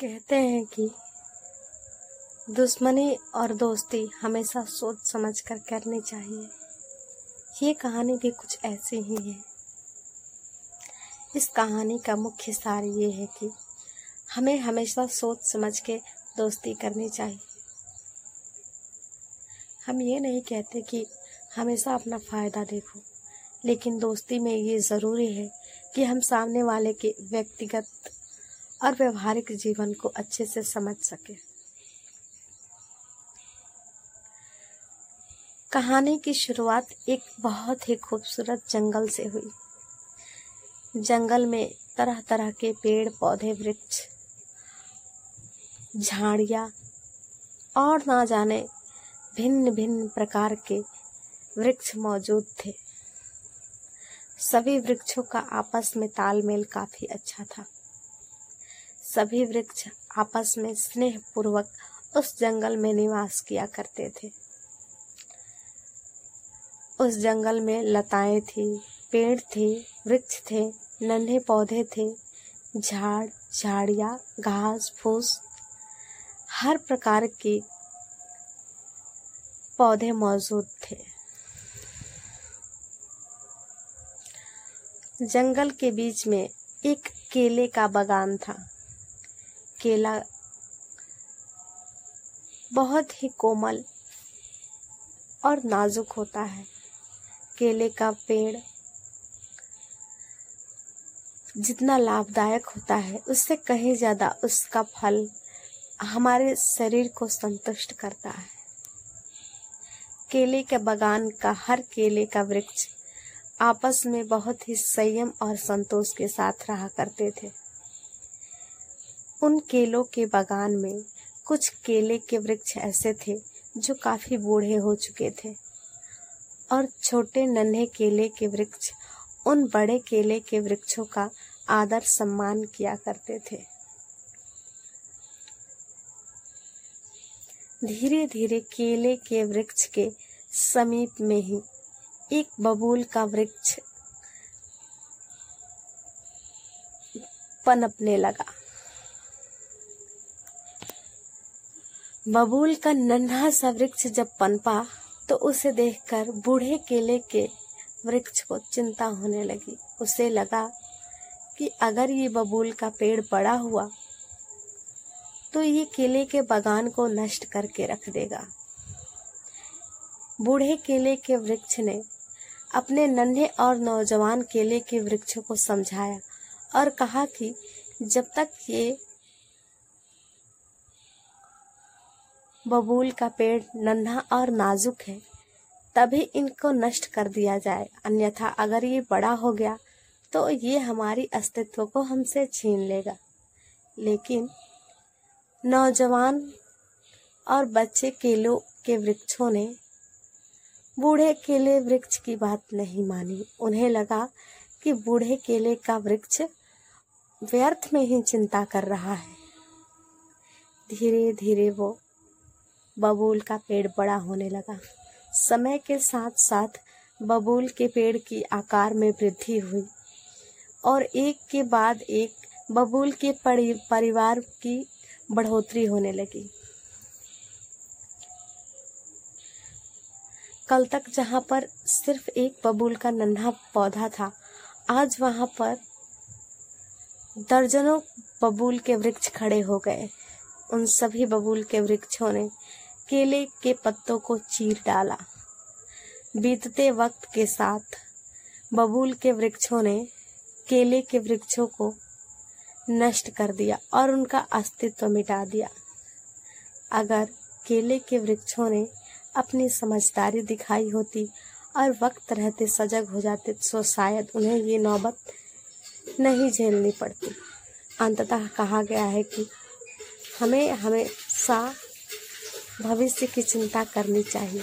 कहते हैं कि दुश्मनी और दोस्ती हमेशा सोच समझ कर करनी चाहिए। ये कहानी भी कुछ ऐसी ही है। इस कहानी का मुख्य सार ये है कि हमें हमेशा सोच समझ के दोस्ती करनी चाहिए। हम ये नहीं कहते कि हमेशा अपना फ़ायदा देखो, लेकिन दोस्ती में ये ज़रूरी है कि हम सामने वाले के व्यक्तिगत और व्यवहारिक जीवन को अच्छे से समझ सके। कहानी की शुरुआत एक बहुत ही खूबसूरत जंगल से हुई। जंगल में तरह तरह के पेड़ पौधे वृक्ष, झाड़िया और ना जाने भिन्न भिन्न प्रकार के वृक्ष मौजूद थे। सभी वृक्षों का आपस में तालमेल काफ़ी अच्छा था। सभी वृक्ष आपस में स्नेह पूर्वक उस जंगल में निवास किया करते थे। उस जंगल में लताएँ थी, पेड़ थे, वृक्ष थे, नन्हे पौधे थे, झाड़, झाड़िया, घास, फूस, हर प्रकार के पौधे मौजूद थे। जंगल के बीच में एक केले का बगान था। केला बहुत ही कोमल और नाजुक होता है। केले का पेड़ जितना लाभदायक होता है, उससे कहीं ज़्यादा उसका फल हमारे शरीर को संतुष्ट करता है। केले के बगान का, हर केले का वृक्ष आपस में बहुत ही संयम और संतोष के साथ रहा करते थे। उन केलों के बागान में कुछ केले के वृक्ष ऐसे थे जो काफ़ी बूढ़े हो चुके थे। और छोटे नन्हे केले के वृक्ष उन बड़े केले के वृक्षों का आदर सम्मान किया करते थे। धीरे धीरे केले के वृक्ष के समीप में ही एक बबूल का वृक्ष पनपने लगा। बबूल का नन्हा सा वृक्ष जब पनपा तो उसे देखकर बूढ़े केले के वृक्ष को चिंता होने लगी। उसे लगा कि अगर ये बबूल का पेड़ बड़ा हुआ तो ये केले के बागान को नष्ट करके रख देगा। बूढ़े केले के वृक्ष ने अपने नन्हे और नौजवान केले के वृक्ष को समझाया और कहा कि जब तक ये बबूल का पेड़ नन्हा और नाजुक है, तभी इनको नष्ट कर दिया जाए। अन्यथा अगर ये बड़ा हो गया तो ये हमारी अस्तित्व को हमसे छीन लेगा। लेकिन नौजवान और बच्चे केलों के वृक्षों ने बूढ़े केले वृक्ष की बात नहीं मानी। उन्हें लगा कि बूढ़े केले का वृक्ष व्यर्थ में ही चिंता कर रहा है। धीरे धीरे वो बबूल का पेड़ बड़ा होने लगा। समय के साथ साथ बबूल के पेड़ की आकार में वृद्धि हुई और एक के बाद एक बबूल के परिवार की बढ़ोतरी होने लगी। कल तक जहाँ पर सिर्फ़ एक बबूल का नन्हा पौधा था, आज वहाँ पर दर्जनों बबूल के वृक्ष खड़े हो गए। उन सभी बबूल के वृक्षों ने केले के पत्तों को चीर डाला। बीतते वक्त के साथ बबूल के वृक्षों ने केले के वृक्षों को नष्ट कर दिया और उनका अस्तित्व मिटा दिया। अगर केले के वृक्षों ने अपनी समझदारी दिखाई होती और वक्त रहते सजग हो जाते तो शायद उन्हें ये नौबत नहीं झेलनी पड़ती। अंततः कहा गया है कि हमें हमेशा भविष्य की चिंता करनी चाहिए।